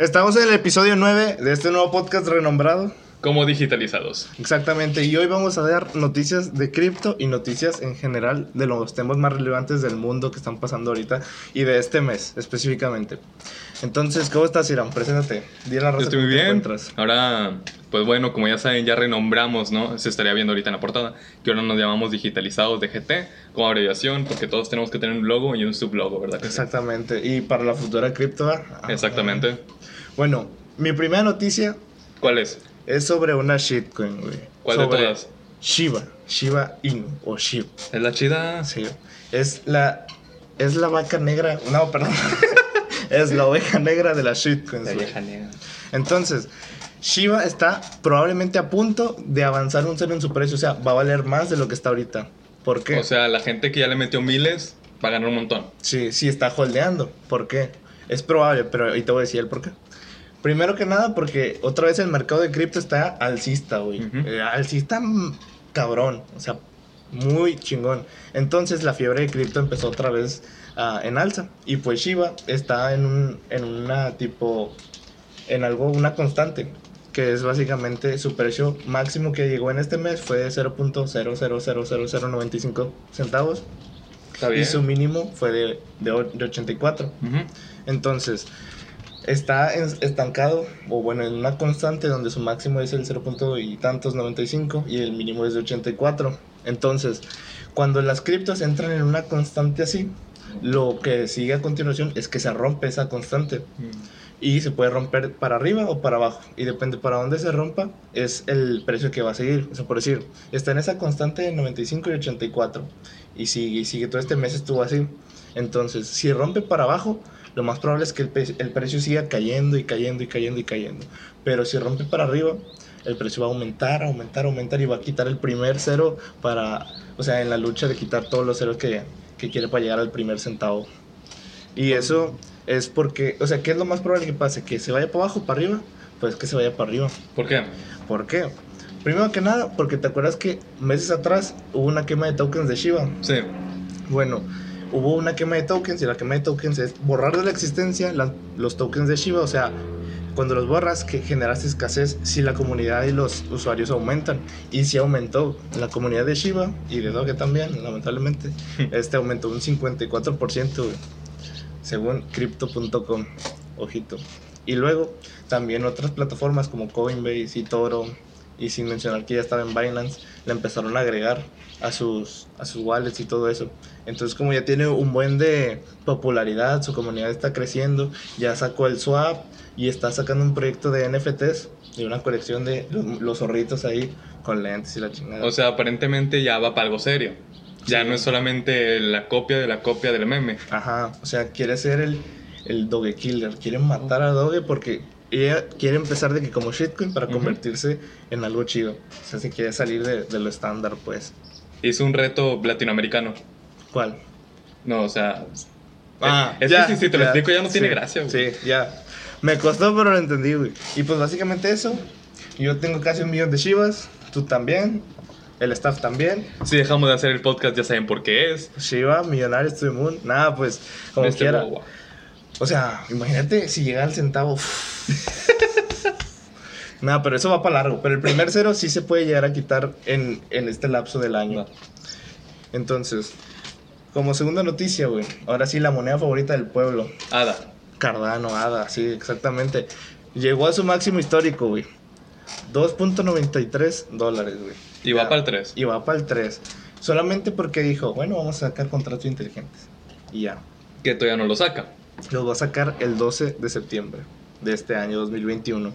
Estamos en el episodio 9 de este nuevo podcast renombrado. Como digitalizados. Exactamente, y hoy vamos a dar noticias de cripto y noticias en general de los temas más relevantes del mundo que están pasando ahorita y de este mes específicamente. Entonces, ¿cómo estás, Irán? Preséntate. Dile la Estoy muy bien. Ahora, pues bueno, como ya saben, ya renombramos, ¿no? Se estaría viendo ahorita en la portada, que ahora nos llamamos digitalizados de GT como abreviación, porque todos tenemos que tener un logo y un sublogo, ¿verdad? Exactamente, y para la futura cripto. Exactamente. Bueno, mi primera noticia. ¿Cuál es? Es sobre una shitcoin, güey. ¿Cuál de todas? Shiba, Shiba Inu o Shiba. ¿Es la chida? Sí. Es la es la vaca negra, no, perdón. es la oveja negra de las shitcoins. La oveja negra. Entonces, Shiba está probablemente a punto de avanzar un cero en su precio, o sea, va a valer más de lo que está ahorita. ¿Por qué? O sea, la gente que ya le metió miles va a ganar un montón. Sí, sí está holdeando. ¿Por qué? Es probable, pero ahorita voy a decir el por qué. Primero que nada, porque otra vez el mercado de cripto está alcista, güey. Eh, alcista cabrón, o sea, muy chingón. Entonces la fiebre de cripto empezó otra vez uh, en alza. Y pues Shiba está en, un, en una tipo, en algo, una constante. Que es básicamente su precio máximo que llegó en este mes fue de 0.000095 centavos. Y su mínimo fue de, de, 84. Entonces, está estancado, o bueno, en una constante donde su máximo es el 0. y tantos 95 y el mínimo es de 84. Entonces, cuando las criptos entran en una constante así, lo que sigue a continuación es que se rompe esa constante. Mm. Y se puede romper para arriba o para abajo. Y depende para dónde se rompa, es el precio que va a seguir. O sea, por decir, está en esa constante de 95 y 84. Y sigue, sigue todo este mes estuvo así. Entonces, si rompe para abajo, lo más probable es que el, el, precio siga cayendo y cayendo y cayendo y cayendo. Pero si rompe para arriba, el precio va a aumentar, aumentar, aumentar y va a quitar el primer cero para, o sea, en la lucha de quitar todos los ceros que, que quiere para llegar al primer centavo. Y eso es porque, o sea, ¿qué es lo más probable que pase? ¿Que se vaya para abajo, para arriba? Pues que se vaya para arriba. ¿Por qué? ¿Por qué? Primero que nada, porque te acuerdas que meses atrás hubo una quema de tokens de Shiba. Sí. Bueno, hubo una quema de tokens y la quema de tokens es borrar de la existencia los tokens de Shiba, o sea, cuando los borras que generaste escasez si la comunidad y los usuarios aumentan y si aumentó la comunidad de Shiba y de Doge también lamentablemente este aumentó un 54% según crypto.com ojito y luego también otras plataformas como Coinbase y Toro y sin mencionar que ya estaba en Binance, le empezaron a agregar a sus, a sus wallets y todo eso. Entonces como ya tiene un buen de popularidad, su comunidad está creciendo, ya sacó el swap y está sacando un proyecto de NFTs, de una colección de los, zorritos ahí con lentes y la chingada. O sea, aparentemente ya va para algo serio. Ya no es solamente la copia de la copia del meme. Ajá, o sea, quiere ser el, el Doge Killer, quiere matar a Doge porque ella quiere empezar de que como shitcoin para convertirse en algo chido. O sea, se quiere salir de, lo estándar, pues. Hizo un reto latinoamericano. ¿Cuál? No, o sea. Ah, es ya, que si, te lo explico ya no tiene gracia, güey. Sí, ya. Me costó, pero lo entendí, güey. Y pues básicamente eso. Yo tengo casi un millón de Shivas. Tú también. El staff también. Si dejamos de hacer el podcast, ya saben por qué es. Shiva, Millonarios, to Moon. Nada, pues, como quiera. O sea, imagínate si llega al centavo. Nada, pero eso va para largo. Pero el primer cero sí se puede llegar a quitar en, este lapso del año. Entonces, como segunda noticia, güey. Ahora sí, la moneda favorita del pueblo. Ada. Cardano, Ada, sí, exactamente. Llegó a su máximo histórico, güey. 2.93 dólares, güey. Y va para el 3. Y va para el 3. Solamente porque dijo, bueno, vamos a sacar contratos inteligentes. Y ya. Que todavía no lo saca. Los va a sacar el 12 de septiembre de este año 2021.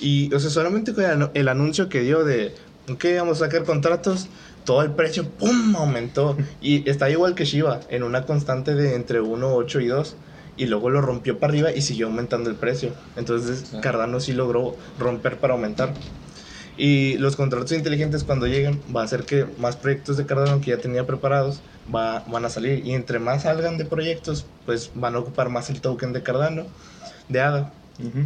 Y, o sea, solamente con el anuncio que dio de, ok, vamos a sacar contratos, todo el precio, ¡pum!, aumentó. Y está igual que Shiba, en una constante de entre 1, 8 y 2. Y luego lo rompió para arriba y siguió aumentando el precio. Entonces Cardano sí logró romper para aumentar. Y los contratos inteligentes cuando lleguen va a hacer que más proyectos de Cardano que ya tenía preparados va, van a salir. Y entre más salgan de proyectos, pues van a ocupar más el token de Cardano, de ADA.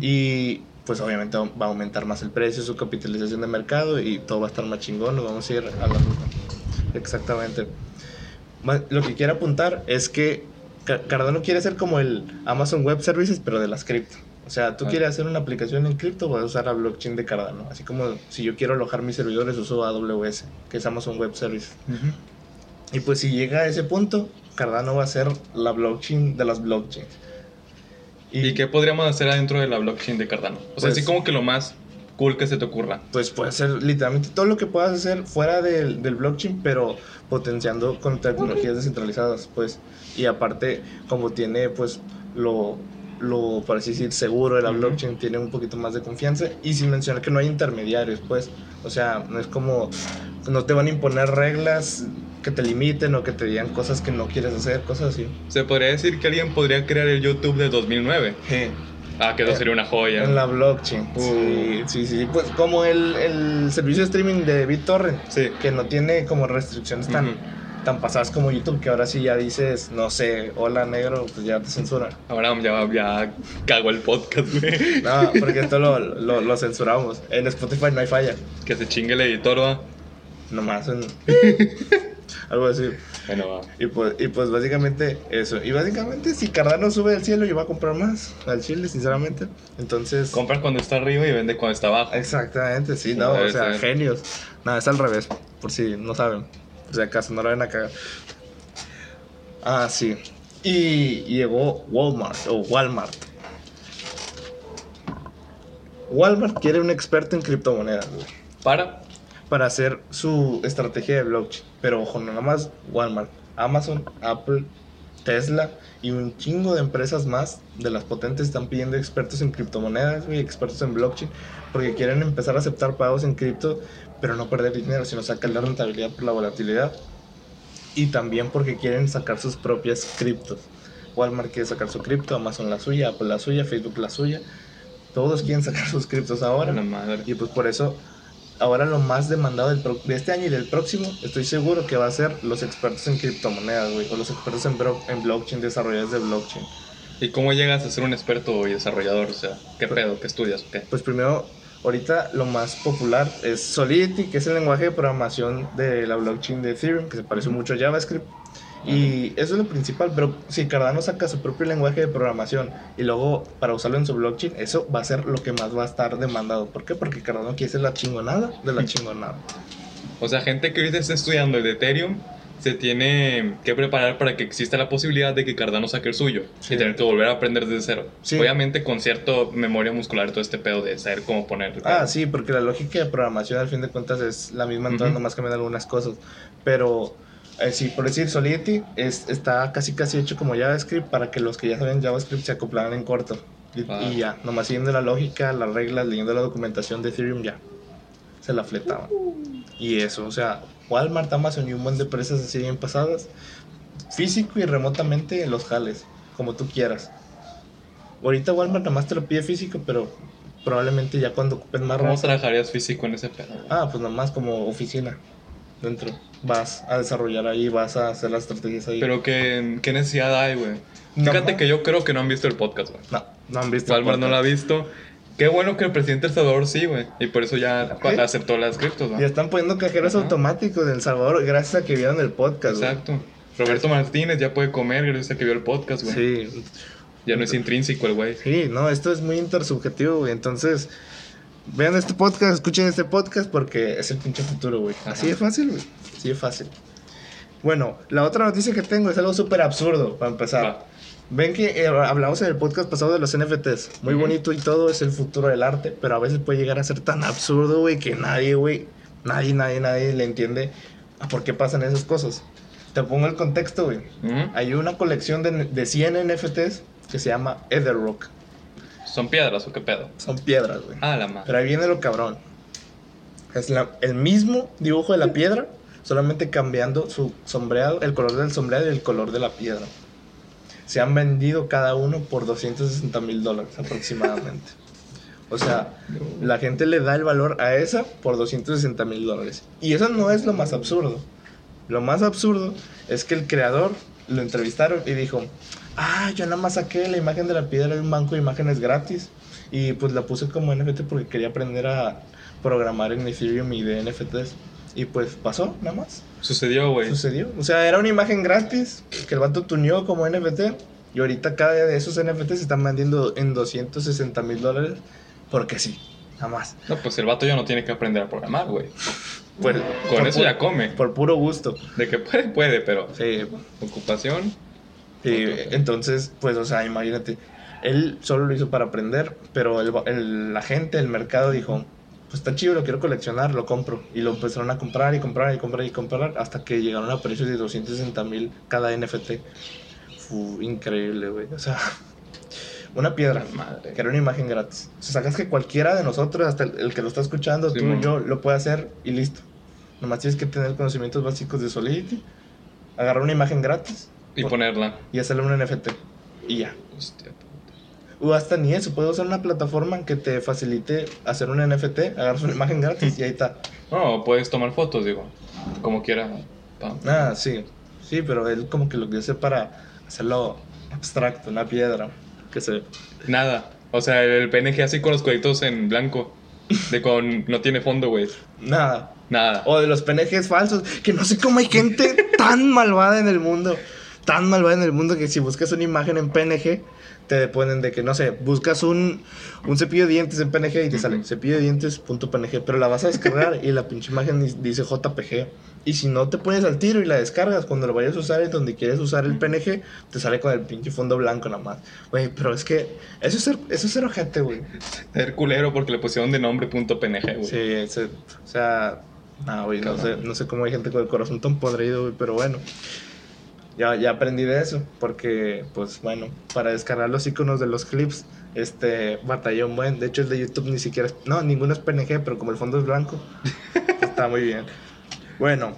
Y pues obviamente va a aumentar más el precio, su capitalización de mercado y todo va a estar más chingón, nos vamos a ir a la ruta. Exactamente. Lo que quiero apuntar es que Cardano quiere ser como el Amazon Web Services, pero de las cripto. O sea, tú quieres hacer una aplicación en cripto, vas a usar la blockchain de Cardano. Así como si yo quiero alojar mis servidores, uso AWS, que es Amazon Web Service. Y pues si llega a ese punto, Cardano va a ser la blockchain de las blockchains. ¿Y, qué podríamos hacer adentro de la blockchain de Cardano? O sea, así pues como que lo más cool que se te ocurra. Pues puede ser literalmente todo lo que puedas hacer fuera del, del blockchain, pero potenciando con tecnologías descentralizadas, pues. Y aparte, como tiene, pues, lo, lo, por así decir, seguro de la blockchain, tiene un poquito más de confianza. Y sin mencionar que no hay intermediarios, pues. O sea, no es como, no te van a imponer reglas que te limiten o que te digan cosas que no quieres hacer, cosas así. Se podría decir que alguien podría crear el YouTube de 2009. Sí. Ah, que eso sería una joya. En la blockchain. Uh. Sí, sí, sí. Pues como el, el servicio de streaming de BitTorrent. Sí. Que no tiene como restricciones tan, tan pasadas como YouTube, que ahora sí ya dices, no sé, hola negro, pues ya te censuran. Ahora ya, ya cago el podcast, güey. No, porque esto lo, lo, lo, censuramos. En Spotify no hay falla. Que se chingue el editor, ¿va? Nomás en... Algo así. Bueno, Y pues, y pues básicamente eso. Y básicamente si Cardano sube al cielo, yo voy a comprar más al chile, sinceramente. Entonces... Compra cuando está arriba y vende cuando está abajo. Exactamente, sí, no, o sea, genios. Nada, es al revés, por si no saben. O sea, acaso no lo ven a cagar. Ah, sí. Y llegó Walmart o Walmart. Walmart quiere un experto en criptomonedas, ¿Para? para hacer su estrategia de blockchain. Pero ojo, no nada más Walmart, Amazon, Apple, Tesla y un chingo de empresas más de las potentes están pidiendo expertos en criptomonedas y expertos en blockchain porque quieren empezar a aceptar pagos en cripto, pero no perder dinero, sino sacar la rentabilidad por la volatilidad. Y también porque quieren sacar sus propias criptos. Walmart quiere sacar su cripto, Amazon la suya, Apple la suya, Facebook la suya. Todos quieren sacar sus criptos ahora. Y pues por eso ahora lo más demandado del de este año y del próximo, estoy seguro que va a ser los expertos en criptomonedas, güey, o los expertos en, en blockchain, desarrolladores de blockchain. ¿Y cómo llegas a ser un experto y desarrollador? O sea, ¿qué pues pedo? ¿Qué estudias? ¿Qué? Pues primero, ahorita lo más popular es Solidity, que es el lenguaje de programación de la blockchain de Ethereum, que se parece mucho a JavaScript. Y eso es lo principal, pero si Cardano saca su propio lenguaje de programación y luego para usarlo en su blockchain, eso va a ser lo que más va a estar demandado. ¿Por qué? Porque Cardano quiere ser la chingonada de la chingonada. O sea, gente que ahorita está estudiando el de Ethereum se tiene que preparar para que exista la posibilidad de que Cardano saque el suyo y tener que volver a aprender desde cero. Obviamente con cierto memoria muscular todo este pedo de saber cómo poner. Ah, sí, porque la lógica de programación al fin de cuentas es la misma, entonces nomás cambian algunas cosas. Pero eh, sí, por decir, Solidity es, está casi casi hecho como JavaScript para que los que ya saben JavaScript se acoplaran en corto. Y, ah. ya, nomás siguiendo la lógica, las reglas, leyendo la documentación de Ethereum, ya. Se la fletaban. Y eso, o sea, Walmart, Amazon y un buen de empresas así bien pasadas, físico y remotamente en los jales, como tú quieras. Ahorita Walmart nada más te lo pide físico, pero probablemente ya cuando ocupen más ¿Cómo trabajarías físico en ese pedo? Ah, pues nada más como oficina dentro. Vas a desarrollar ahí, vas a hacer las estrategias ahí. Pero qué, qué necesidad hay, güey. Fíjate que yo creo que no han visto el podcast, güey. No, no han visto Walmart no lo ha visto. Qué bueno que el presidente El Salvador sí, güey. Y por eso ya aceptó las criptos, ¿no? Y están poniendo cajeros automáticos en El Salvador gracias a que vieron el podcast, Exacto. Roberto Martínez ya puede comer gracias a que vio el podcast, güey. Sí. Ya no es intrínseco el güey. Sí, no, esto es muy intersubjetivo, güey. Entonces, vean este podcast, escuchen este podcast porque es el pinche futuro, güey. Así es fácil, güey. Así es fácil. Bueno, la otra noticia que tengo es algo súper absurdo, para empezar. Ven que eh, hablamos en el podcast pasado de los NFTs. Muy bonito y todo, es el futuro del arte, pero a veces puede llegar a ser tan absurdo, güey, que nadie, güey, nadie, nadie, nadie le entiende a por qué pasan esas cosas. Te pongo el contexto, güey. Hay una colección de, de 100 NFTs que se llama Ether Rock. ¿Son piedras o qué pedo? Son piedras, güey. Ah, la madre. Pero ahí viene lo cabrón. Es el mismo dibujo de la piedra, solamente cambiando su sombreado, el color del sombreado y el color de la piedra. Se han vendido cada uno por 260 mil dólares aproximadamente. O sea, la gente le da el valor a esa por 260 mil dólares. Y eso no es lo más absurdo. Lo más absurdo es que el creador lo entrevistaron y dijo, ah, yo nada más saqué la imagen de la piedra de un banco de imágenes gratis y pues la puse como NFT porque quería aprender a programar en Ethereum y de NFTs. Y pues pasó, nada más. Sucedió, güey. Sucedió. O sea, era una imagen gratis que el vato tuneó como NFT Y ahorita cada día de esos NFTs se están vendiendo en 260 mil dólares porque sí, nada más. No, pues el vato ya no tiene que aprender a programar, güey. Pues, Con eso ya come. Por puro gusto. De que puede, puede, pero. Sí. Ocupación. Sí, entonces, pues, o sea, imagínate. Él solo lo hizo para aprender, pero el, la gente, el mercado dijo, pues está chido, lo quiero coleccionar, lo compro. Y lo empezaron a comprar y comprar y comprar y comprar hasta que llegaron a precios de 260 mil cada NFT. Fue increíble, güey. O sea, una piedra, Madre. que era una imagen gratis. O sea, sacas que cualquiera de nosotros, hasta el, que lo está escuchando, tú y yo, lo puede hacer y listo. Nomás tienes que tener conocimientos básicos de Solidity, agarrar una imagen gratis. Y ponerla. Y hacerle un NFT. Y ya. Hostia. O hasta ni eso, puedes usar una plataforma que te facilite hacer un NFT, agarras una imagen gratis y ahí está. No, puedes tomar fotos, digo, como quiera. Ah, sí, sí, pero él como que lo que hace para hacerlo abstracto, una piedra, que se... Nada, o sea, el PNG así con los cuadritos en blanco, de con no tiene fondo, güey. Nada. Nada. O de los PNGs falsos, que no sé cómo hay gente tan malvada en el mundo, tan malvada en el mundo que si buscas una imagen en PNG te ponen de que, no sé, buscas un, un cepillo de dientes en PNG y te sale cepillo de dientes punto PNG, pero la vas a descargar y la pinche imagen dice JPG. Y si no te pones al tiro y la descargas, cuando lo vayas a usar en donde quieres usar el PNG, te sale con el pinche fondo blanco nada más. Güey, pero es que eso es ser, eso es ser ojete, güey. Ser culero porque le pusieron de nombre punto .png, güey. Sí, ese, o sea, no, güey, no sé, no sé cómo hay gente con el corazón tan podrido, güey, pero bueno ya, ya aprendí de eso, porque, pues bueno, para descargar los iconos de los clips, este batallón buen. De hecho, el de YouTube ni siquiera es. No, ninguno es PNG, pero como el fondo es blanco, está muy bien. Bueno,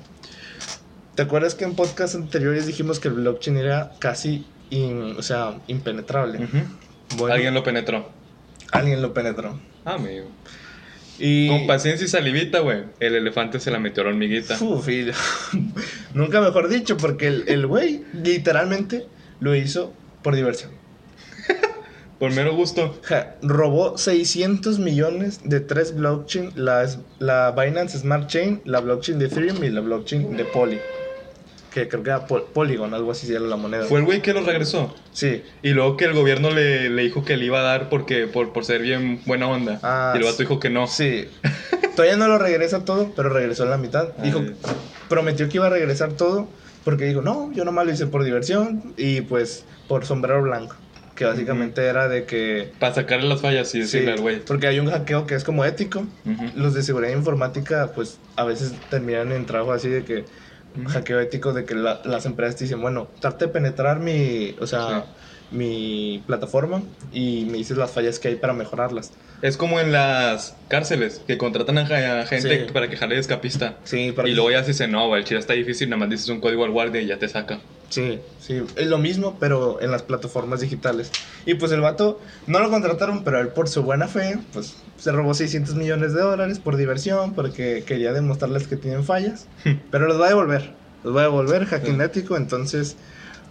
¿te acuerdas que en podcasts anteriores dijimos que el blockchain era casi, o sea, impenetrable? Alguien lo penetró. Alguien lo penetró. Ah, amigo. Con paciencia y salivita, güey. El elefante se la metió a la hormiguita. Uf, nunca mejor dicho, porque el güey literalmente lo hizo por diversión. por mero gusto. robó 600 millones de tres blockchain, la, la Binance Smart Chain, la blockchain de Ethereum y la blockchain de Poly que creo que era Polygon, algo así era la moneda. ¿Fue el güey que lo regresó? Sí. Y luego que el gobierno le, le dijo que le iba a dar porque, por, por ser bien buena onda. Ah, y el vato dijo que no. Sí. Todavía no lo regresa todo, pero regresó en la mitad. Dijo, prometió que iba a regresar todo porque dijo, no, yo nomás lo hice por diversión y pues por sombrero blanco. Que básicamente era de que... Para sacarle las fallas y decirle al güey. Porque hay un hackeo que es como ético. Los de seguridad informática pues a veces terminan en trabajo así de que un hackeo ético de que las empresas dicen, bueno, trate de penetrar mi, o sea, mi plataforma y me dices las fallas que hay para mejorarlas. Es como en las cárceles, que contratan a gente para que jale escapista. Sí, y luego ya se dice, no, el chile está difícil, nada más dices un código al guardia y ya te saca. Sí, sí, es lo mismo, pero en las plataformas digitales. Y pues el vato no lo contrataron, pero él por su buena fe, pues se robó 600 millones de dólares por diversión, porque quería demostrarles que tienen fallas. pero los va a devolver, los va a devolver, hacking ético, entonces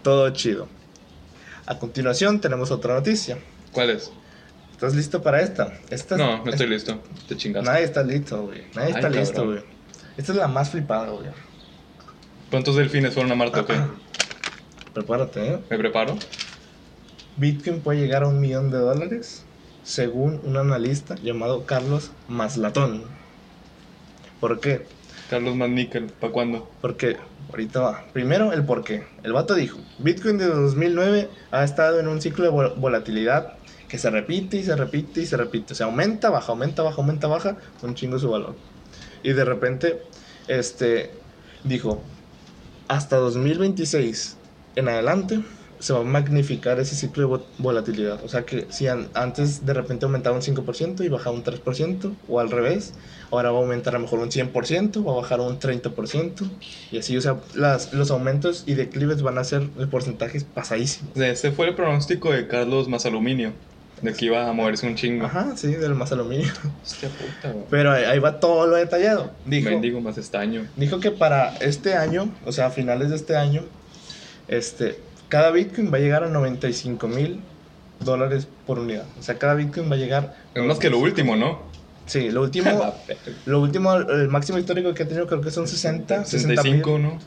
todo chido. A continuación tenemos otra noticia. ¿Cuál es? ¿Estás listo para esta? esta no, no estoy listo. Te chingas. Nadie está listo, güey. Nadie está listo, güey. Esta es la más flipada, güey. ¿Cuántos delfines fueron a Marte o qué? Prepárate, ¿eh? ¿Me preparo? Bitcoin puede llegar a un millón de dólares, según un analista llamado Carlos Maslatón. ¿Por qué? Carlos Masníquel, ¿para cuándo? Porque, ahorita va. Primero, el por qué. El vato dijo, Bitcoin de 2009 ha estado en un ciclo de volatilidad que se repite y se repite y se repite. O sea, aumenta, baja, aumenta, baja, aumenta, baja, un chingo su valor. Y de repente, este, dijo, hasta 2026 en adelante se va a magnificar ese ciclo de volatilidad. O sea que si antes de repente aumentaba un 5% y bajaba un 3%, o al revés, ahora va a aumentar a lo mejor un 100%, va a bajar un 30%, y así, o sea, las, los aumentos y declives van a ser de porcentajes pasadísimos. Ese fue el pronóstico de Carlos Más Aluminio. De que iba a moverse un chingo. Ajá, sí, del más aluminio. Hostia puta, Pero ahí, va todo lo detallado. Dijo, Mendigo más estaño. Dijo que para este año, o sea, a finales de este año, este, cada Bitcoin va a llegar a 95 mil dólares por unidad. O sea, cada Bitcoin va a llegar... Es más que lo último, ¿no? Sí, lo último, lo último, el máximo histórico que ha tenido creo que son 60, 65, ¿no?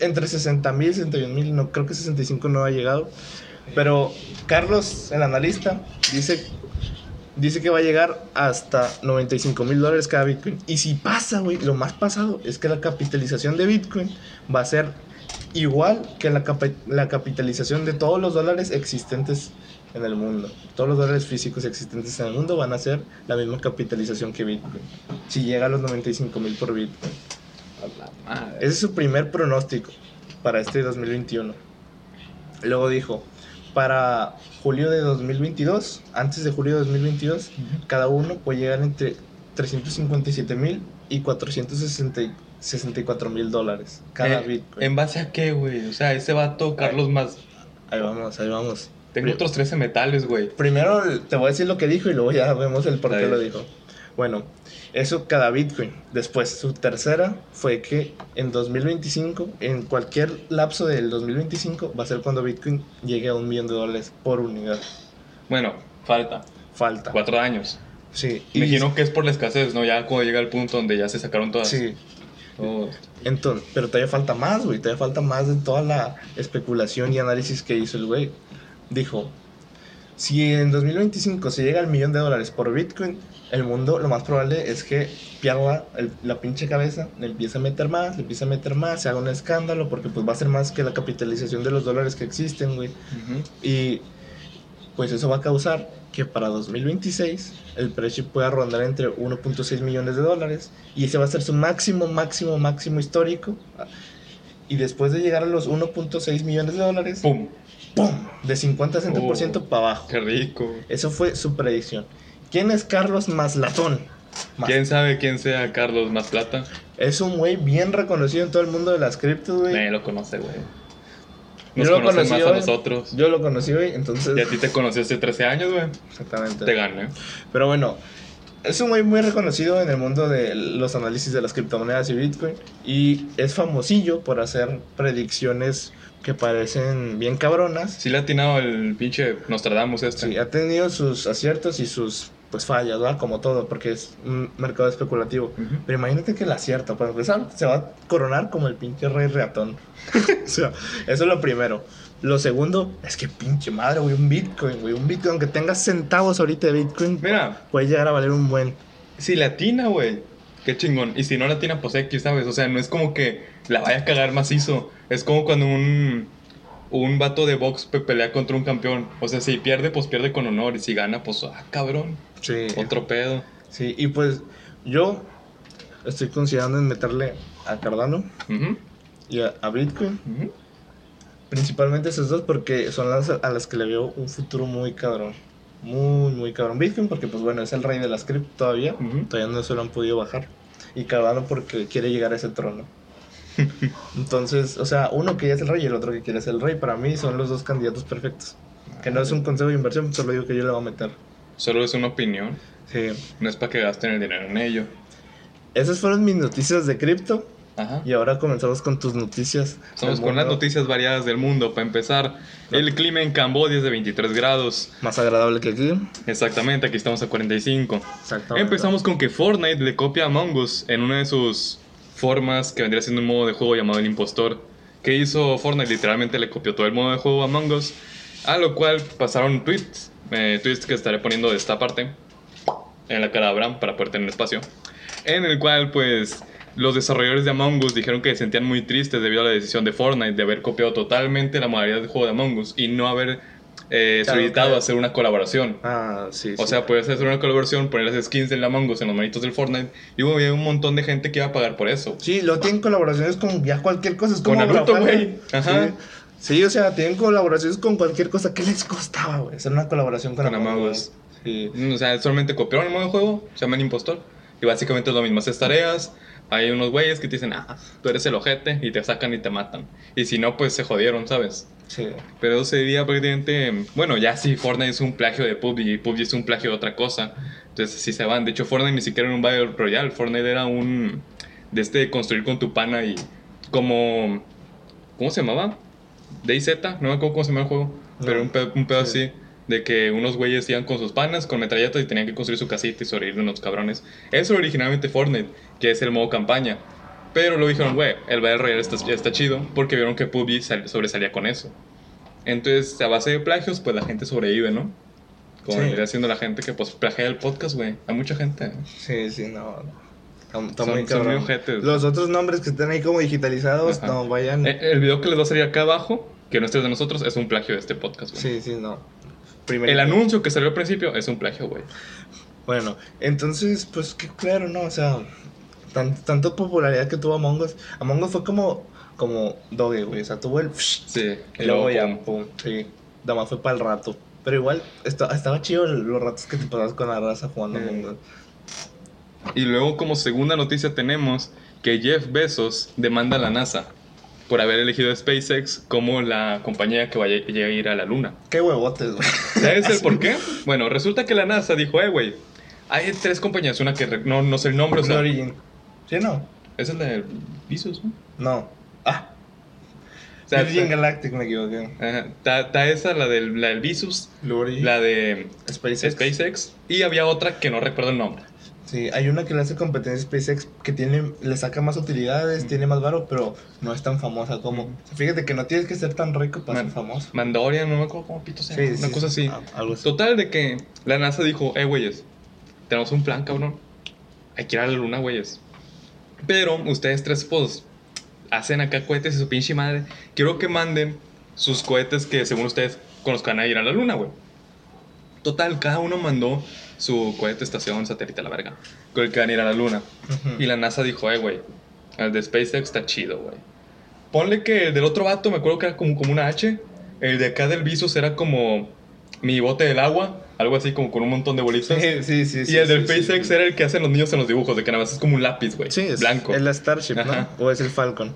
Entre 60 mil y 61 mil, no, creo que 65 no ha llegado. Pero Carlos, el analista, dice, dice que va a llegar hasta 95 mil dólares cada Bitcoin. Y si pasa, güey, lo más pasado es que la capitalización de Bitcoin va a ser igual que la, la capitalización de todos los dólares existentes en el mundo. Todos los dólares físicos existentes en el mundo van a ser la misma capitalización que Bitcoin. Si llega a los 95 mil por Bitcoin. Ese es su primer pronóstico para este 2021. Luego dijo, para julio de 2022, antes de julio de 2022, cada uno puede llegar entre 357 mil y 464 mil dólares cada eh, Bitcoin. ¿En base a qué, güey? O sea, ese vato, Carlos más... Ahí vamos, ahí vamos. Tengo otros 13 metales, güey. Primero te voy a decir lo que dijo y luego ya vemos el por qué lo dijo. Bueno, eso cada Bitcoin. Después, su tercera fue que en 2025, en cualquier lapso del 2025, va a ser cuando Bitcoin llegue a un millón de dólares por unidad. Bueno, falta. Falta. Cuatro años. Sí. Imagino que es por la escasez, ¿no? Ya cuando llega el punto donde ya se sacaron todas. Sí. Entonces, pero todavía falta más, güey. Todavía falta más de toda la especulación y análisis que hizo el güey dijo, si en 2025 se llega al millón de dólares por Bitcoin, el mundo lo más probable es que pierda la pinche cabeza, le empiece a meter más, le empiece a meter más, se haga un escándalo, porque pues va a ser más que la capitalización de los dólares que existen, güey. Y pues eso va a causar que para 2026 el precio pueda rondar entre 1.6 millones de dólares y ese va a ser su máximo, máximo, máximo histórico. Y después de llegar a los 1.6 millones de dólares, ¡pum! ¡pum! De 50 a 60% para abajo. ¡Qué rico! Eso fue su predicción. ¿Quién es Carlos Maslatón? ¿Quién sabe quién sea Carlos Masplata? Es un güey bien reconocido en todo el mundo de las criptos, güey. Me lo conoce, güey. Nos yo lo conocí, más a nosotros. Yo lo conocí, güey, entonces... Y a ti te conocí hace 13 años, güey. Exactamente. Te gané. Pero bueno, es un güey muy reconocido en el mundo de los análisis de las criptomonedas y Bitcoin. Y es famosillo por hacer predicciones que parecen bien cabronas. Sí le ha atinado el pinche Nostradamus este. Sí, ha tenido sus aciertos y sus pues fallas, ¿verdad? Como todo, porque es un mercado especulativo. Pero imagínate que el acierto, para empezar, se va a coronar como el pinche rey ratón. o sea, eso es lo primero. Lo segundo es que pinche madre, güey, un Bitcoin, güey. Un Bitcoin, aunque tengas centavos ahorita de Bitcoin, Mira, puede llegar a valer un buen. Si la atina, güey, qué chingón. Y si no la atina, pues X, ¿sabes? O sea, no es como que la vaya a cagar macizo. Es como cuando un, un vato de box pelea contra un campeón. O sea, si pierde, pues pierde con honor. Y si gana, pues, ah, cabrón. Sí. Otro pedo. Sí, y pues yo estoy considerando en meterle a Cardano y a, Bitcoin. Principalmente esos dos porque son las a las que le veo un futuro muy cabrón. Muy, muy cabrón. Bitcoin porque, pues bueno, es el rey de las cripto todavía. Todavía no se lo han podido bajar. Y Cardano porque quiere llegar a ese trono. Entonces, o sea, uno que ya es el rey y el otro que quiere ser el rey, para mí son los dos candidatos perfectos. Que no es un consejo de inversión, solo digo que yo le voy a meter. Solo es una opinión. Sí. No es para que gasten el dinero en ello. Esas fueron mis noticias de cripto. Ajá. Y ahora comenzamos con tus noticias. Estamos con las noticias variadas del mundo. Para empezar, el clima en Camboya es de 23 grados. Más agradable que aquí. Exactamente, aquí estamos a 45. Empezamos con que Fortnite le copia a Among Us en una de sus formas que vendría siendo un modo de juego llamado el impostor. Que hizo Fortnite? Literalmente le copió todo el modo de juego a Among Us. A lo cual pasaron tweets, eh, tweets que estaré poniendo de esta parte en la cara de Abraham para poder tener espacio. En el cual, pues, los desarrolladores de Among Us dijeron que se sentían muy tristes debido a la decisión de Fortnite de haber copiado totalmente la modalidad de juego de Among Us y no haber eh, solicitado hacer una colaboración. Ah, sí. O sea, puedes hacer una colaboración, poner las skins del Among Us en los manitos del Fortnite. Y hubo un montón de gente que iba a pagar por eso. Sí, lo tienen colaboraciones con ya cualquier cosa. Es como con Naruto, güey. Ajá. Sí. o sea, tienen colaboraciones con cualquier cosa. ¿Qué les costaba, güey? Hacer una colaboración con, Among Us. Sí. O sea, solamente copiaron el modo de juego, se llaman impostor. Y básicamente es lo mismo, haces tareas. Hay unos güeyes que te dicen, ah, tú eres el ojete, y te sacan y te matan. Y si no, pues se jodieron, ¿sabes? Sí. Pero sería prácticamente. Bueno, ya si Fortnite es un plagio de PUBG y PUBG es un plagio de otra cosa. Entonces sí se van. De hecho, Fortnite ni siquiera era un Battle Royale. Fortnite era un. De este construir con tu pana y. Como. ¿Cómo se llamaba? DayZ, no me acuerdo cómo se llama el juego. pero un pedo, un pedo así. De que unos güeyes iban con sus panas, con metralletas y tenían que construir su casita y sobrevivir de unos cabrones. Eso originalmente Fortnite, que es el modo campaña. Pero lo dijeron, güey, el Battle Royale está, está chido porque vieron que PUBG sobresalía con eso. Entonces, a base de plagios, pues la gente sobrevive, ¿no? Como sí. haciendo la gente que pues plagia el podcast, güey. Hay mucha gente. Sí, sí, no. Está muy cabrón. Los otros nombres que están ahí como digitalizados, no vayan. El, eh, el, video que les va a salir acá abajo, que no esté de nosotros, es un plagio de este podcast, güey. Sí, sí, no. El anuncio que salió al principio es un plagio, güey. Bueno, entonces, pues qué claro, ¿no? O sea, tan, tanto popularidad que tuvo Among Us. Among Us fue como, como Doge, güey. O sea, tuvo el. Sí, y luego ya, pum. Sí, nada más fue para el rato. Pero igual, estaba chido los ratos que te pasabas con la raza jugando Among Us. Y luego como segunda noticia tenemos que Jeff Bezos demanda a la NASA por haber elegido SpaceX como la compañía que vaya a ir a la luna. Qué huevotes, güey. ¿Sabes el por qué? Bueno, resulta que la NASA dijo, eh, güey, hay tres compañías, una que no, no sé el nombre, o sea... Origin. ¿Sí o no? Es el de Bezos, ¿no? No. Ah. O sea, Virgin Galactic, me equivoqué. Está esa, la del, la del Visus, la de SpaceX. SpaceX. Y había otra que no recuerdo el nombre. Sí, hay una que le hace competencia SpaceX que tiene, le saca más utilidades, tiene más varo, pero no es tan famosa como. fíjate que no tienes que ser tan rico para ser famoso. Mandalorian, no me acuerdo cómo pito sea. una cosa así. Total de que la NASA dijo, eh, güeyes, tenemos un plan, cabrón. Hay que ir a la luna, güeyes. Pero ustedes tres, pues, hacen acá cohetes y su pinche madre. Quiero que manden sus cohetes que según ustedes conozcan a ir a la luna, güey. Total, cada uno mandó su cohete estación satélite a la verga. Con el que van a ir a la luna. Y la NASA dijo, eh, güey, el de SpaceX está chido, güey. Ponle que el del otro vato, me acuerdo que era como, como una H. El de acá del Visos era como mi bote del agua. Algo así como con un montón de bolitas. Sí, sí, sí. Y el del SpaceX era el que hacen los niños en los dibujos, de que nada más es como un lápiz, güey. Sí, es blanco. Es la Starship, ¿no? O es el Falcon.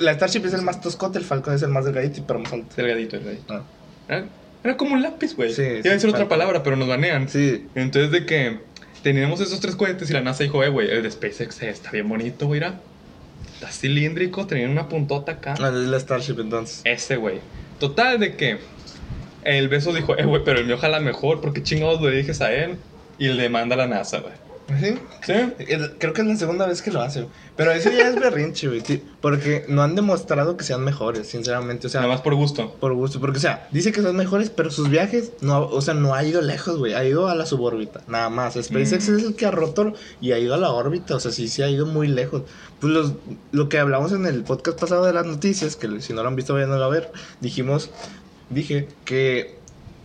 la Starship es el más toscote, el Falcon es el más delgadito, pero más alto. Delgadito, delgadito. Ah. ¿Eh? Era como un lápiz, güey. Sí, Iba a decir otra palabra, pero nos banean. Sí. Entonces, de que teníamos esos tres cohetes y la NASA dijo, eh, güey, el de SpaceX está bien bonito, güey. Está cilíndrico, tenía una puntota acá. Ah, es la Starship entonces. Ese, güey. Total, de que el beso dijo, eh, güey, pero el mío jala mejor, porque chingados le dijes a él? Y le manda a la NASA, güey. ¿Sí? ¿Sí? Creo que es la segunda vez que lo hace. Pero eso ya es berrinche, güey. Porque no han demostrado que sean mejores, sinceramente. O sea, Nada más por gusto. Por gusto. Porque, o sea, dice que son mejores, pero sus viajes, no, o sea, no ha ido lejos, güey. Ha ido a la subórbita. Nada más. SpaceX mm. es el que ha roto y ha ido a la órbita. O sea, sí, sí ha ido muy lejos. Pues los, lo que hablamos en el podcast pasado de las noticias, que si no lo han visto, vayan a ver. Dijimos, dije que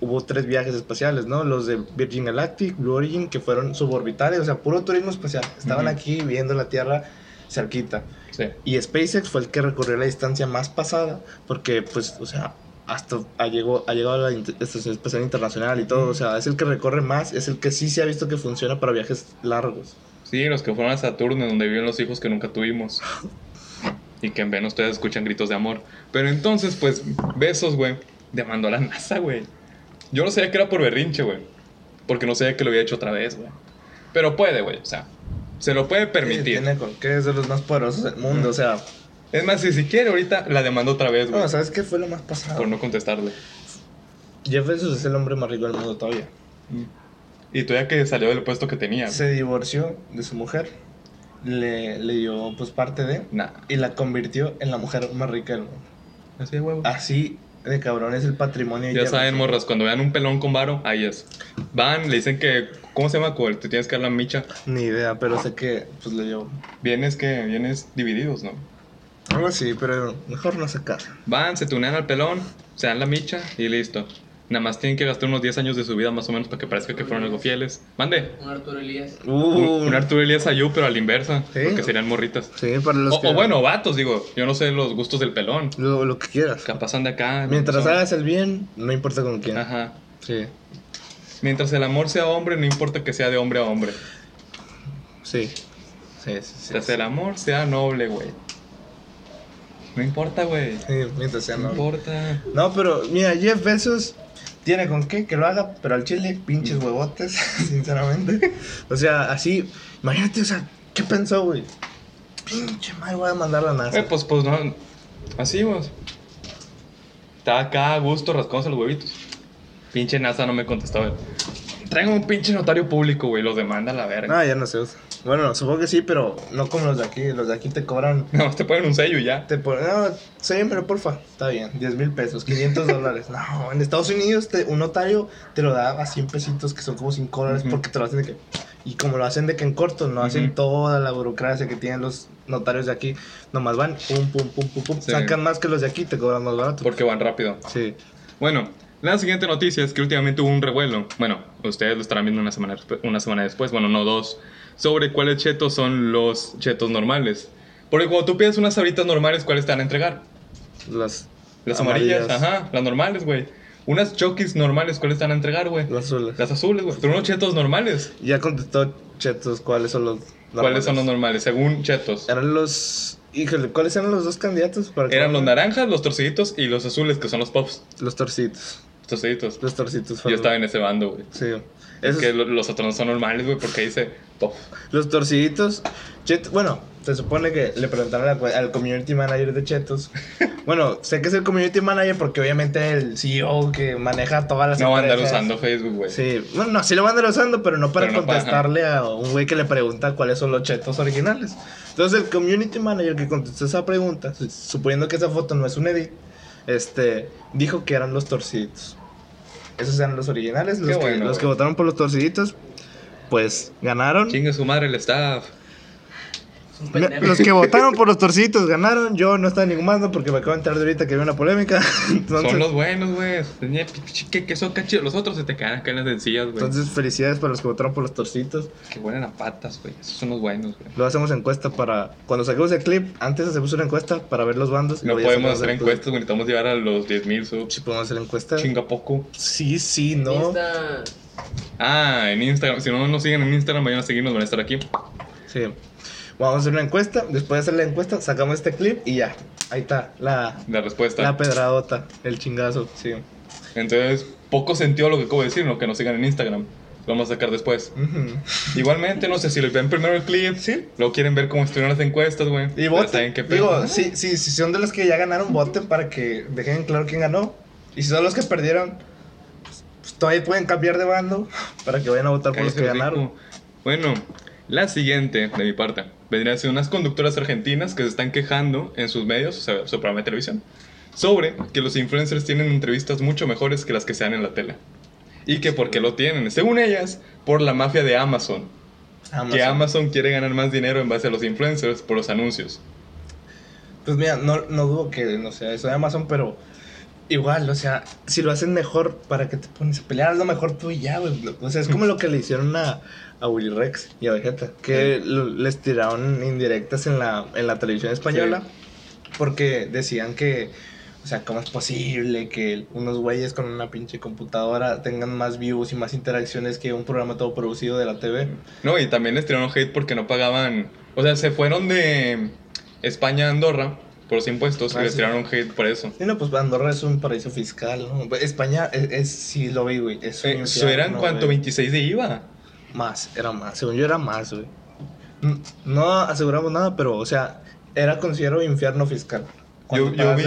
hubo tres viajes espaciales, ¿no? Los de Virgin Galactic, Blue Origin, que fueron suborbitales, o sea, puro turismo espacial. Estaban aquí viendo la Tierra cerquita. Sí. Y SpaceX fue el que recorrió la distancia más pasada, porque, pues, o sea, hasta ha llegado, ha llegado a la Estación Espacial Internacional y todo, o sea, es el que recorre más, es el que sí se ha visto que funciona para viajes largos. Sí, los que fueron a Saturno, donde viven los hijos que nunca tuvimos. y que en Venus ustedes escuchan gritos de amor. Pero entonces, pues, besos, güey. Demandó a la NASA, güey. Yo no sabía que era por berrinche, güey. Porque no sabía que lo había hecho otra vez, güey. Pero puede, güey. O sea, se lo puede permitir. tiene con qué es de los más poderosos del mundo, o sea. Es más, si, si quiere, ahorita la demando otra vez, güey. No, ¿sabes qué fue lo más pasado? Por no contestarle. Jeff Bezos es el hombre más rico del mundo todavía. Y todavía que salió del puesto que tenía. Se divorció de su mujer. Le, le dio, pues, parte de. Nah. Y la convirtió en la mujer más rica del mundo. Así de huevo. Así de cabrón es el patrimonio. Ya saben, morras, cuando vean un pelón con varo, ahí es. Van, le dicen que. ¿Cómo se llama? Te tienes que dar la micha. Ni idea, pero sé que pues le llevo. Vienes que vienes divididos, ¿no? Algo así, pero mejor no se casan. Van, se tunean al pelón, se dan la micha y listo. Nada más tienen que gastar unos 10 años de su vida más o menos para que parezca que fueron algo fieles. Mande. Un Arturo Elías. Uh. Un, Arturo Elías Ayú, pero a la inversa. ¿Sí? Porque serían morritas. Sí, para los o, que... o bueno, vatos, digo. Yo no sé los gustos del pelón. Lo, lo que quieras. Capaz de acá. Mientras hagas el bien, no importa con quién. Ajá. Sí. Mientras el amor sea hombre, no importa que sea de hombre a hombre. Sí. Sí, sí, sí. Mientras el amor sea noble, güey. No importa, güey. Sí, mientras sea noble. No importa. No, pero mira, Jeff Bezos tiene con qué que lo haga, pero al chile, pinches huevotes, sinceramente. O sea, así, imagínate, o sea, ¿qué pensó, güey? Pinche madre, voy a mandar a NASA. Eh, pues, pues no, así, vos. Está acá a gusto rascándose los huevitos. Pinche NASA no me contestó, güey. Traigan un pinche notario público, güey, los demanda a la verga. Ah, ya no se usa. Bueno, supongo que sí, pero no como los de aquí. Los de aquí te cobran. No, te ponen un sello y ya. Te ponen, no, sello, pero porfa. Está bien, 10 mil pesos, 500 dólares. No, en Estados Unidos te, un notario te lo da a 100 pesitos, que son como 5 dólares, porque te lo hacen de que. Y como lo hacen de que en corto, no hacen toda la burocracia que tienen los notarios de aquí. Nomás van, pum, pum, pum, pum, pum. Sacan más que los de aquí, te cobran más barato. Porque van rápido. Sí. Bueno, la siguiente noticia es que últimamente hubo un revuelo. Bueno, ustedes lo estarán viendo una semana, una semana después, bueno, no dos, sobre cuáles chetos son los chetos normales. Porque cuando tú pides unas sabritas normales, ¿cuáles te van a entregar? Las, las amarillas, ajá, las normales, güey. Unas chokis normales, ¿cuáles te van a entregar, güey? Las azules. Las azules, güey. Pero unos chetos normales. Ya contestó Chetos, ¿cuáles son los normales? ¿Cuáles son los normales? Según Chetos. Eran los Híjole, ¿cuáles eran los dos candidatos? Para eran los naranjas, los torciditos y los azules, que son los pops. Los torciditos. Los torciditos. Los torcitos. Yo estaba en ese bando, güey. Sí. Es que los otros no son normales, güey, porque dice pop. Los torciditos. bueno, se supone que le preguntaron al, community manager de Chetos. bueno, sé que es el community manager porque obviamente el CEO que maneja todas las No va a andar usando Facebook, güey. Sí, bueno, no, sí lo va a andar usando, pero no para contestarle a un güey que le pregunta cuáles son los chetos originales. Entonces el community manager que contestó esa pregunta, suponiendo que esa foto no es un edit, este, dijo que eran los torciditos. Esos eran los originales, los, que, los que votaron por los torciditos, pues ganaron. Chingue su madre el staff. Los que votaron por los torcitos ganaron. Yo no estaba en ningún mando porque me acabo de enterar de ahorita que había una polémica. Son los buenos, güey. Que, son cachitos. Los otros se te quedan acá en las sencillas, güey. Entonces, felicidades para los que votaron por los torcitos. Que buenas a patas, güey. Esos son los buenos, güey. Lo hacemos encuesta para. Cuando saquemos el clip, antes hacemos una encuesta para ver los bandos. No podemos hacer encuestas, güey. Necesitamos llegar a los 10.000 subs. Sí, podemos hacer encuestas. Chinga poco. Sí, sí, no. Ah, en Instagram. Si no nos siguen en Instagram, vayan a seguirnos, van a estar aquí. Sí. Vamos a hacer una encuesta. Después de hacer la encuesta, sacamos este clip y ya. Ahí está la, la respuesta. La pedradota, el chingazo, sí. Entonces, poco sentido lo que acabo de decir, ¿no? Que nos sigan en Instagram. Lo vamos a sacar después. Igualmente, no sé si les ven primero el clip. Sí. Luego quieren ver cómo estuvieron las encuestas, güey. Y voten. Digo, sí, sí, si son de los que ya ganaron, voten para que dejen claro quién ganó. Y si son los que perdieron, pues, todavía pueden cambiar de bando para que vayan a votar por los que ganaron. Bueno, la siguiente, de mi parte, vendrían a ser unas conductoras argentinas que se están quejando en sus medios, o sea, su programa de televisión, sobre que los influencers tienen entrevistas mucho mejores que las que se dan en la tele. Y que por qué lo tienen, según ellas, por la mafia de Amazon. Que Amazon quiere ganar más dinero en base a los influencers por los anuncios. Pues mira, no, no dudo que no sea eso de Amazon, pero igual, o sea, si lo hacen mejor, ¿para qué te pones a pelear? lo mejor tú y ya, güey. O sea, es como lo que le hicieron a, a Willy Rex y a Vegeta, que les tiraron indirectas en la, en la televisión española, porque decían que, o sea, ¿cómo es posible que unos güeyes con una pinche computadora tengan más views y más interacciones que un programa todo producido de la TV? No, y también les tiraron hate porque no pagaban, o sea, se fueron de España a Andorra por los impuestos y ah, les tiraron hate por eso. Sí, no, pues Andorra es un paraíso fiscal, ¿no? España es, sí lo vi, güey. Es eh, ¿Eso eran cuánto? ¿26 de IVA? Más, era más. Según yo era más, güey. No aseguramos nada, pero, o sea, era considero infierno fiscal. Yo, yo, vi,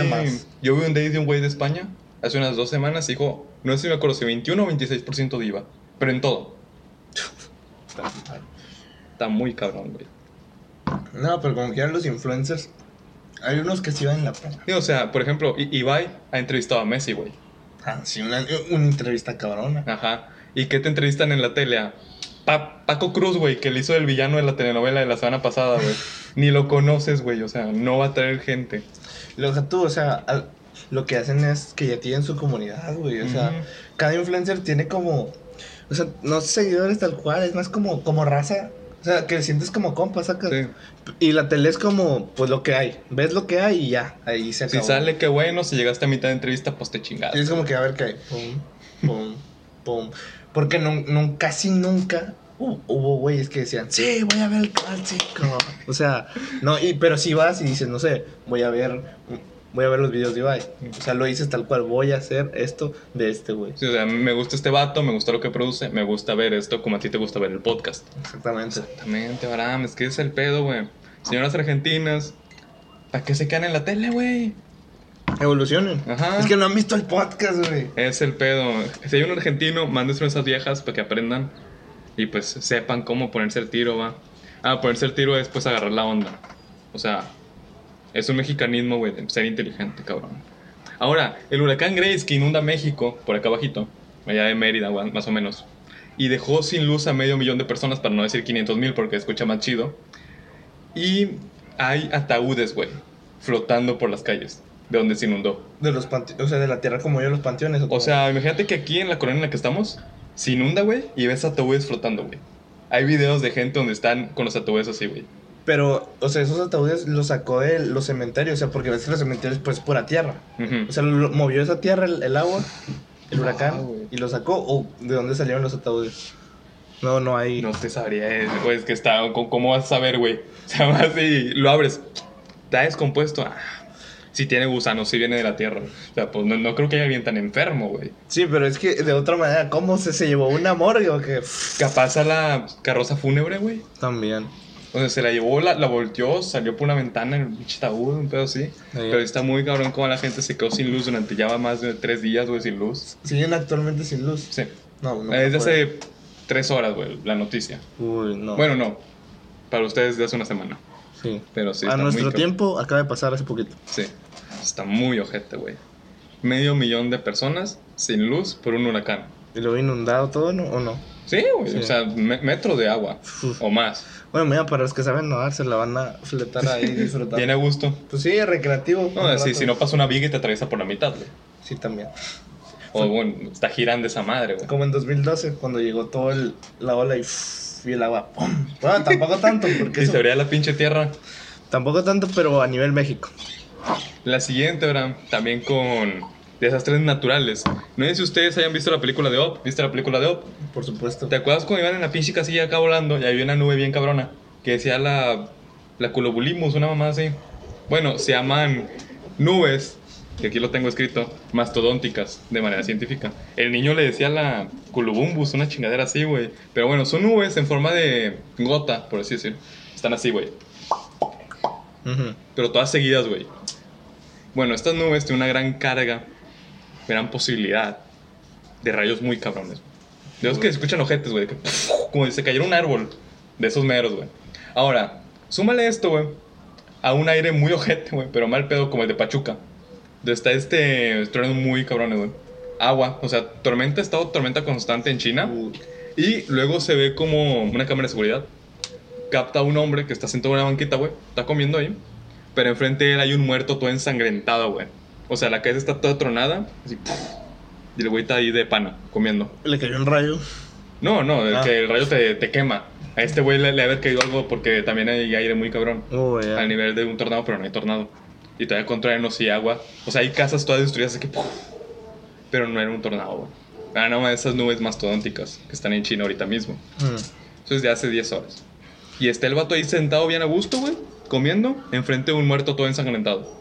yo vi un day de un güey de España hace unas dos semanas dijo, no sé si me acuerdo si 21 o 26% de IVA, pero en todo. Está muy cabrón, güey. No, pero como quieran los influencers, hay unos que sí van en la pena. o sea, por ejemplo, Ibai ha entrevistado a Messi, güey. Ah, sí, una, una entrevista cabrona. Ajá. ¿Y qué te entrevistan en la tele? Paco Cruz, güey, que le hizo el villano de la telenovela de la semana pasada, güey. Ni lo conoces, güey, o sea, no va a traer gente. Lo que tú, o sea, lo que hacen es que ya tienen su comunidad, güey. O sea, cada influencer tiene como, o sea, no seguidores tal cual, es más como, como raza. O sea, que sientes como compa, sacas. Y la tele es como, pues lo que hay. Ves lo que hay y ya, ahí se acabó. Si sale que bueno, si llegaste a mitad de entrevista, pues te chingas. Y es como que a ver qué hay. Pum, pum, pum. Porque no, casi nunca hubo güeyes que decían, sí, voy a ver el clásico. o sea, no, y, pero si vas y dices, no sé, voy a ver voy a ver los videos de Ibai. O sea, lo dices tal cual, voy a hacer esto de este güey. Sí, o sea, me gusta este vato, me gusta lo que produce, me gusta ver esto como a ti te gusta ver el podcast. Exactamente. Exactamente, Abraham, es que es el pedo, güey. Señoras argentinas, ¿para qué se quedan en la tele, güey? Evolucionen. Ajá. Es que no han visto el podcast, güey. Es el pedo. Si hay un argentino, mándense esas viejas para que aprendan y pues sepan cómo ponerse el tiro, va. Ah, ponerse el tiro es pues agarrar la onda. O sea, es un mexicanismo, güey, de ser inteligente, cabrón. Ahora, el huracán Grace que inunda México, por acá abajito, allá de Mérida, más o menos, y dejó sin luz a medio millón de personas, para no decir 500 mil porque escucha más chido. Y hay ataúdes, güey, flotando por las calles de donde se inundó. De los o sea, de la tierra como yo, los panteones. O, sea, imagínate que aquí en la colonia en la que estamos, se inunda, güey, y ves ataúdes flotando, güey. Hay videos de gente donde están con los ataúdes así, güey. Pero, o sea, esos ataúdes los sacó de los cementerios, o sea, porque ves que los cementerios, pues, pura tierra. O sea, movió esa tierra el, agua, el huracán, y lo sacó, o de dónde salieron los ataúdes. No, no hay. No te sabría, pues, que está. ¿Cómo vas a saber, güey? O sea, más si lo abres, está descompuesto. Ah, si tiene gusanos, si viene de la tierra. O sea, pues no, creo que haya alguien tan enfermo, güey. Sí, pero es que de otra manera, ¿cómo se, se llevó una morgue o qué? Capaz a la carroza fúnebre, güey. También. O sea, se la llevó, la, la volteó, salió por una ventana en un tabú, un pedo así. Pero está muy cabrón como la gente se quedó sin luz durante ya más de tres días, güey, sin luz. ¿Siguen actualmente sin luz? Sí. No, no. Es de hace tres horas, güey, la noticia. Uy, no. Bueno, no. Para ustedes de hace una semana. Sí. Pero sí. A nuestro tiempo acaba de pasar hace poquito. Sí. Está muy ojete, güey. Medio millón de personas sin luz por un huracán. ¿Y lo inundado todo no, o no? Sí, güey. O sea, metro de agua o más. Bueno, mira, para los que saben nadar, se la van a fletar ahí disfrutando. Tiene gusto. Pues sí, recreativo. No, si, si no pasa una viga y te atraviesa por la mitad, güey. Sí, también. O bueno, está girando esa madre, güey. Como en 2012, cuando llegó todo el, la ola y, y el agua. ¡pum! Bueno, tampoco tanto. Porque y se abría la pinche tierra. Tampoco tanto, pero a nivel México. La siguiente, ¿verdad? También con desastres naturales. No sé si ustedes hayan visto la película de Op. ¿Viste la película de Op? Por supuesto. ¿Te acuerdas cuando iban en la pinche casilla acá volando y había una nube bien cabrona? Que decía la, la culobulimus, una mamá así. Bueno, se llaman nubes, que aquí lo tengo escrito, mastodónticas, de manera científica. El niño le decía la culubumbus, una chingadera así, güey. Pero bueno, son nubes en forma de gota, por así decir. Están así, güey. Pero todas seguidas, güey. Bueno, estas nubes tienen una gran carga, gran posibilidad de rayos muy cabrones. De esos que se escuchan ojetes, güey. Como si se cayera un árbol de esos meros, güey. Ahora, súmale esto, güey. A un aire muy ojete, güey. Pero mal pedo como el de Pachuca. Donde está este trueno muy cabrones, güey. Agua, o sea, tormenta, estado tormenta constante en China. Y luego se ve como una cámara de seguridad. Capta a un hombre que está sentado en una banquita, güey. Está comiendo ahí. Pero enfrente de él hay un muerto todo ensangrentado, güey. O sea, la cabeza está toda tronada. Así, y el güey está ahí de pana, comiendo. ¿Le cayó un rayo? No, no, ah. que el rayo te, te, quema. A este güey le, le haber caído algo porque también hay aire muy cabrón. Oh, Al nivel de un tornado, pero no hay tornado. Y todavía contra no y agua. O sea, hay casas todas destruidas, así que. Pero no era un tornado, güey. Era nada más esas nubes mastodónticas que están en China ahorita mismo. Mm. Eso es de hace 10 horas. Y está el vato ahí sentado bien a gusto, güey comiendo enfrente de un muerto todo ensangrentado.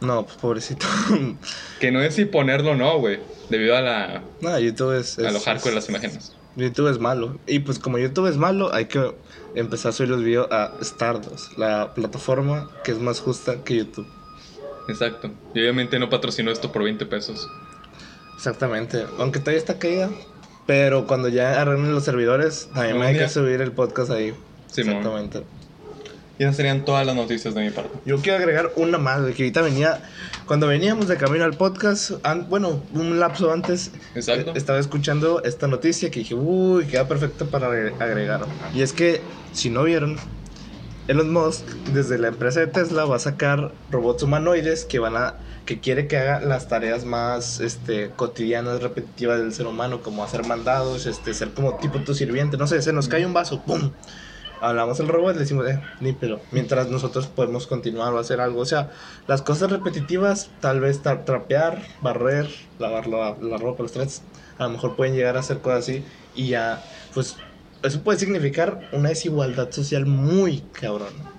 No, pues pobrecito. que no es si ponerlo o no, güey. Debido a la. No, YouTube es. A lo hardcore de las imágenes. YouTube es malo. Y pues como YouTube es malo, hay que empezar a subir los videos a Stardust, la plataforma que es más justa que YouTube. Exacto. Y obviamente no patrocinó esto por 20 pesos. Exactamente. Aunque todavía está caída. Pero cuando ya arreglen los servidores, también me hay que subir el podcast ahí. Sí, Exactamente. Y esas serían todas las noticias de mi parte. Yo quiero agregar una más, que ahorita venía, cuando veníamos de camino al podcast, bueno, un lapso antes, Exacto. estaba escuchando esta noticia que dije, uy, queda perfecto para agregar. Y es que, si no vieron, Elon Musk, desde la empresa de Tesla, va a sacar robots humanoides que van a que quiere que haga las tareas más este, cotidianas, repetitivas del ser humano, como hacer mandados, este, ser como tipo tu sirviente, no sé, se nos cae un vaso, ¡pum! Hablamos el robot, le decimos, eh, ni pero, mientras nosotros podemos continuar o hacer algo. O sea, las cosas repetitivas, tal vez trapear, barrer, lavar la, la ropa, los trastes, a lo mejor pueden llegar a hacer cosas así y ya, pues, eso puede significar una desigualdad social muy cabrona.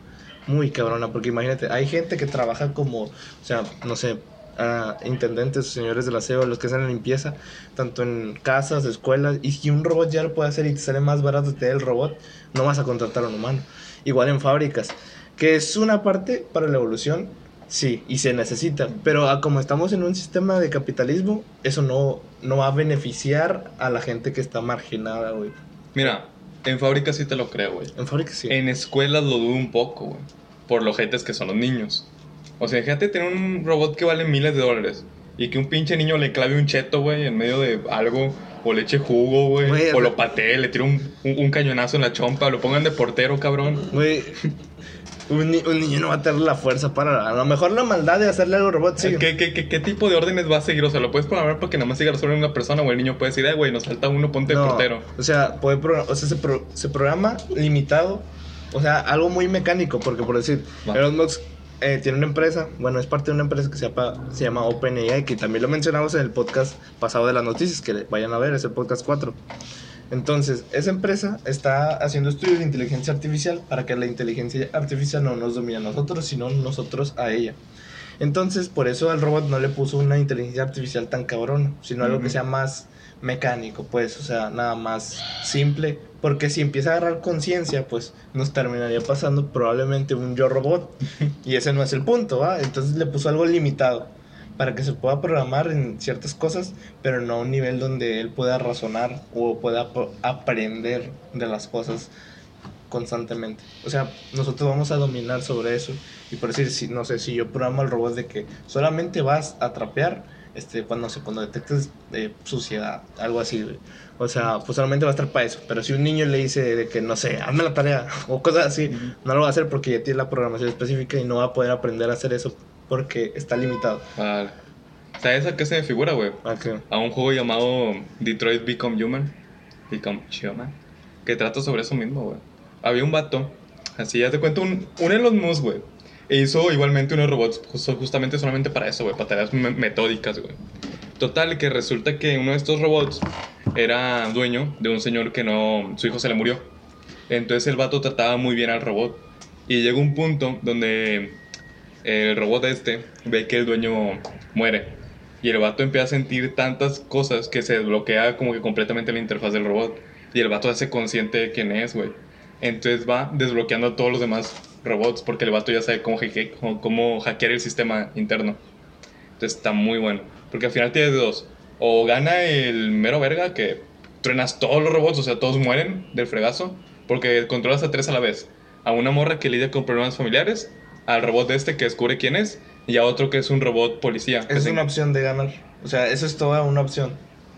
Muy cabrona, porque imagínate, hay gente que trabaja como, o sea, no sé, a intendentes, señores del aseo, los que hacen la limpieza, tanto en casas, escuelas, y si un robot ya lo puede hacer y te sale más barato tener el robot, no vas a contratar a un humano. Igual en fábricas, que es una parte para la evolución, Sí, y se necesita. Pero ah, como estamos en un sistema de capitalismo, eso no, no va a beneficiar a la gente que está marginada, güey. Mira, en fábricas sí te lo creo, güey. En fábricas sí. En escuelas lo dudo un poco, güey. Por los jetes que son los niños. O sea, fíjate tener un robot que vale miles de dólares. Y que un pinche niño le clave un cheto, güey, en medio de algo. O le eche jugo, güey. O lo patee, le tire un, un, cañonazo en la chompa. Lo pongan de portero, cabrón. Güey, un, niño no va a tener la fuerza para. A lo mejor la maldad de hacerle algo robot, sí. ¿Qué, qué, qué, tipo de órdenes va a seguir? O sea, lo puedes programar porque nada más siga solo una persona o el niño puede decir, eh, güey, nos falta uno, ponte no, portero. O sea, puede o sea se, se, programa limitado. O sea, algo muy mecánico, porque por decir, Elon Musk eh, tiene una empresa, bueno, es parte de una empresa que se llama, se llama OpenAI, que también lo mencionamos en el podcast pasado de las noticias, que vayan a ver, es el podcast 4. Entonces, esa empresa está haciendo estudios de inteligencia artificial para que la inteligencia artificial no nos domine a nosotros, sino nosotros a ella. Entonces, por eso al robot no le puso una inteligencia artificial tan cabrón, sino algo que sea más mecánico, pues, o sea, nada más simple. Porque si empieza a agarrar conciencia, pues nos terminaría pasando probablemente un yo robot. y ese no es el punto, ¿va? Entonces le puso algo limitado para que se pueda programar en ciertas cosas, pero no a un nivel donde él pueda razonar o pueda aprender de las cosas constantemente. O sea, nosotros vamos a dominar sobre eso. Y por decir, si, no sé, si yo programo al robot de que solamente vas a trapear este, cuando, se, cuando detectes eh, suciedad, algo así, O sea, pues solamente va a estar para eso. Pero si un niño le dice de que, no sé, hazme la tarea o cosas así, no lo va a hacer porque ya tiene la programación específica y no va a poder aprender a hacer eso porque está limitado. Vale. ¿Sabes a qué se me figura, güey? ¿A qué? A un juego llamado Detroit Become Human. Become Human. Que trata sobre eso mismo, güey. Había un vato, así ya te cuento, un, un Elon Musk, güey. E hizo igualmente unos robots justamente solamente para eso, güey, para tareas metódicas, güey. Total, que resulta que uno de estos robots era dueño de un señor que no. Su hijo se le murió. Entonces el vato trataba muy bien al robot. Y llegó un punto donde el robot este ve que el dueño muere. Y el vato empieza a sentir tantas cosas que se desbloquea como que completamente la interfaz del robot. Y el vato hace consciente de quién es, güey. Entonces va desbloqueando a todos los demás robots porque el vato ya sabe cómo, cómo, hackear el sistema interno. Entonces está muy bueno. Porque al final tienes dos. O gana el mero verga que truenas todos los robots, o sea, todos mueren del fregazo. Porque controlas a tres a la vez. A una morra que lidia con problemas familiares al robot de este que descubre quién es y a otro que es un robot policía. Es una opción de ganar. O sea, eso es toda una opción.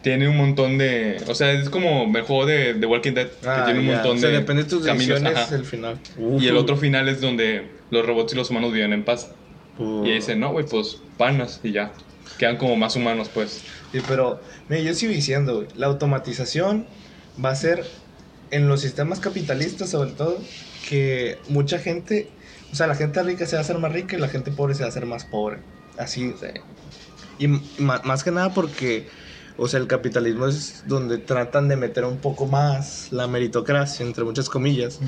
Tiene un montón de. O sea, es como el juego de, de Walking Dead. que ah, tiene un montón o sea, de. depende de tus decisiones, el final. Y el otro final es donde los robots y los humanos viven en paz. Y ahí dicen, no, güey, pues panas y ya. Quedan como más humanos, pues. Sí, pero, mira, yo sigo diciendo, güey, la automatización va a ser en los sistemas capitalistas, sobre todo, que mucha gente o sea, la gente rica se va a hacer más rica y la gente pobre se va a hacer más pobre. Así. Y más que nada porque, o sea, el capitalismo es donde tratan de meter un poco más la meritocracia, entre muchas comillas.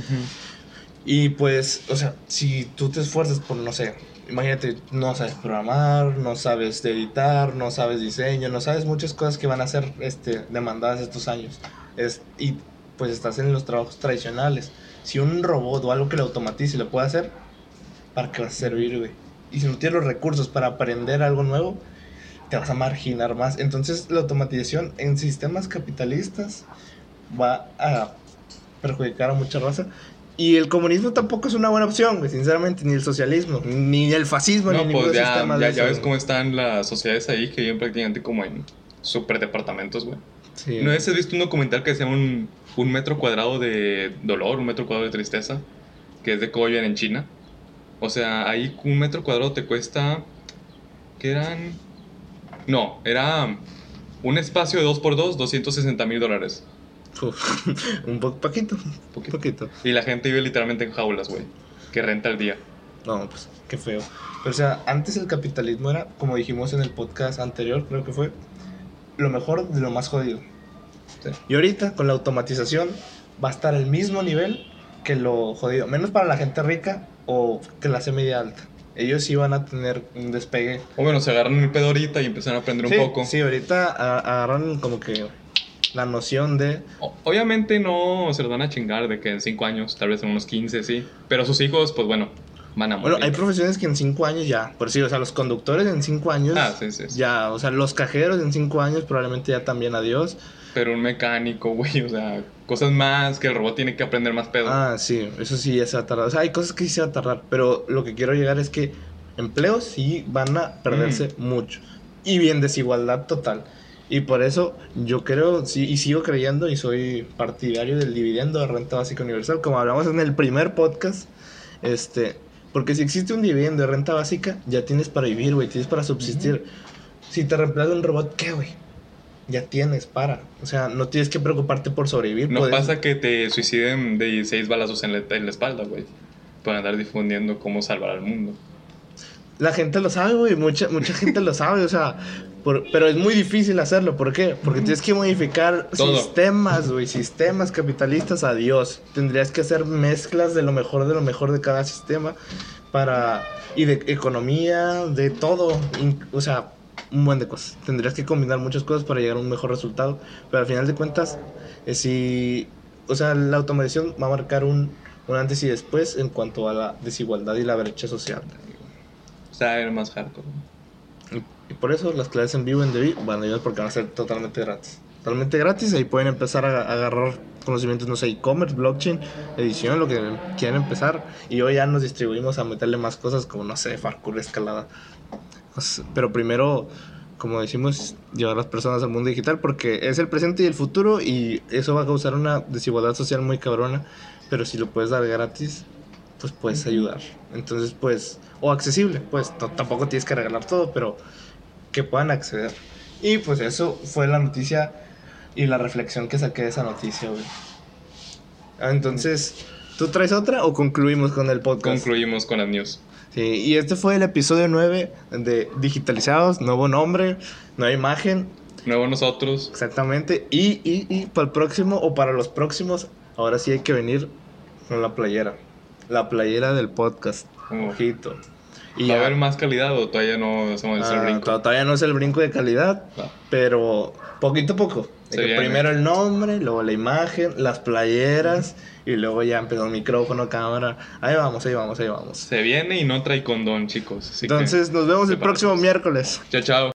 Y pues, o sea, si tú te esfuerzas por, no sé, imagínate, no sabes programar, no sabes editar, no sabes diseño, no sabes muchas cosas que van a ser este, demandadas estos años. Es, y pues estás en los trabajos tradicionales. Si un robot o algo que lo automatice lo puede hacer, ¿para qué vas a servir, güey? Y si no tienes los recursos para aprender algo nuevo, te vas a marginar más. Entonces la automatización en sistemas capitalistas va a perjudicar a mucha raza. Y el comunismo tampoco es una buena opción, güey, sinceramente, ni el socialismo, ni el fascismo, no, ni pues ya, ya, ya ves cómo están las sociedades ahí, que viven prácticamente como en super departamentos, güey. Sí. ¿No has visto un documental que se llama un, un, metro cuadrado de dolor, un metro cuadrado de tristeza? Que es de cómo en China. O sea, ahí un metro cuadrado te cuesta. ¿Qué eran? No, era un espacio de 2x2, 260 mil dólares. un poquito, poquito, poquito. Y la gente vive literalmente en jaulas, güey. Que renta al día. No, pues qué feo. Pero o sea, antes el capitalismo era, como dijimos en el podcast anterior, creo que fue, lo mejor de lo más jodido. Y ahorita, con la automatización, va a estar al mismo nivel que lo jodido. Menos para la gente rica o clase media alta. Ellos iban a tener un despegue. O bueno, se agarran el pedo ahorita y empiezan a aprender un poco. Sí, ahorita agarran como que la noción de... obviamente no se los van a chingar de que en 5 años, tal vez en unos 15, sí. Pero sus hijos, pues bueno. van a morir. Bueno, hay profesiones que en cinco años ya, por sí, o sea, los conductores en cinco años. Ah, sí, sí, Ya, o sea, los cajeros en cinco años probablemente ya también adiós. Pero un mecánico, güey, o sea, cosas más que el robot tiene que aprender más pedo. Ah, sí, eso sí ya se va a tardar. O sea, hay cosas que sí se va a tardar, pero lo que quiero llegar es que empleos sí van a perderse mm. mucho. Y bien, desigualdad total. Y por eso yo creo, sí, y sigo creyendo y soy partidario del dividendo de renta básica universal, como hablamos en el primer podcast, este, porque si existe un dividendo de renta básica, ya tienes para vivir, güey, tienes para subsistir. Si te reemplaza un robot, ¿qué, güey? Ya tienes para. O sea, no tienes que preocuparte por sobrevivir. No pasa que te suiciden de seis balazos en la, en la espalda, güey. Por andar difundiendo cómo salvar al mundo. La gente lo sabe, güey. Mucha, mucha gente lo sabe. O sea, pero es muy difícil hacerlo. ¿Por qué? Porque tienes que modificar sistemas, güey. Sistemas capitalistas, adiós. Tendrías que hacer mezclas de lo mejor de lo mejor de cada sistema para... Y de economía, de todo. O sea, un buen de cosas. Tendrías que combinar muchas cosas para llegar a un mejor resultado. Pero al final de cuentas, eh, si... O sea, la automatización va a marcar un, un antes y después en cuanto a la desigualdad y la brecha social. O sea, más hardcore. Y por eso las clases en vivo en DeVi van a ayudar porque van a ser totalmente gratis. Totalmente gratis, ahí pueden empezar a, agarrar conocimientos, no sé, e-commerce, blockchain, edición, lo que quieran empezar. Y hoy ya nos distribuimos a meterle más cosas como, no sé, parkour, escalada. Pues, pero primero, como decimos, llevar a las personas al mundo digital porque es el presente y el futuro y eso va a causar una desigualdad social muy cabrona. Pero si lo puedes dar gratis, pues puedes ayudar. Entonces, pues, o accesible, pues tampoco tienes que regalar todo, pero que puedan acceder. Y pues eso fue la noticia y la reflexión que saqué de esa noticia, güey. Ah, entonces, ¿tú traes otra o concluimos con el podcast? Concluimos con las news. Sí, y este fue el episodio 9 de Digitalizados, nuevo nombre, nueva imagen. Nuevo nosotros. Exactamente. Y, y, y para el próximo o para los próximos, ahora sí hay que venir con la playera. La playera del podcast. Ojito. ¿Y ¿Va a haber más calidad o todavía no hacemos el ah, brinco? Todavía no es el brinco de calidad, pero poquito a poco. Primero el nombre, luego la imagen, las playeras y luego ya empezó el micrófono, cámara. Ahí vamos, ahí vamos, ahí vamos. Se viene y no trae condón, chicos. Entonces nos vemos el próximo miércoles. Chao, chao.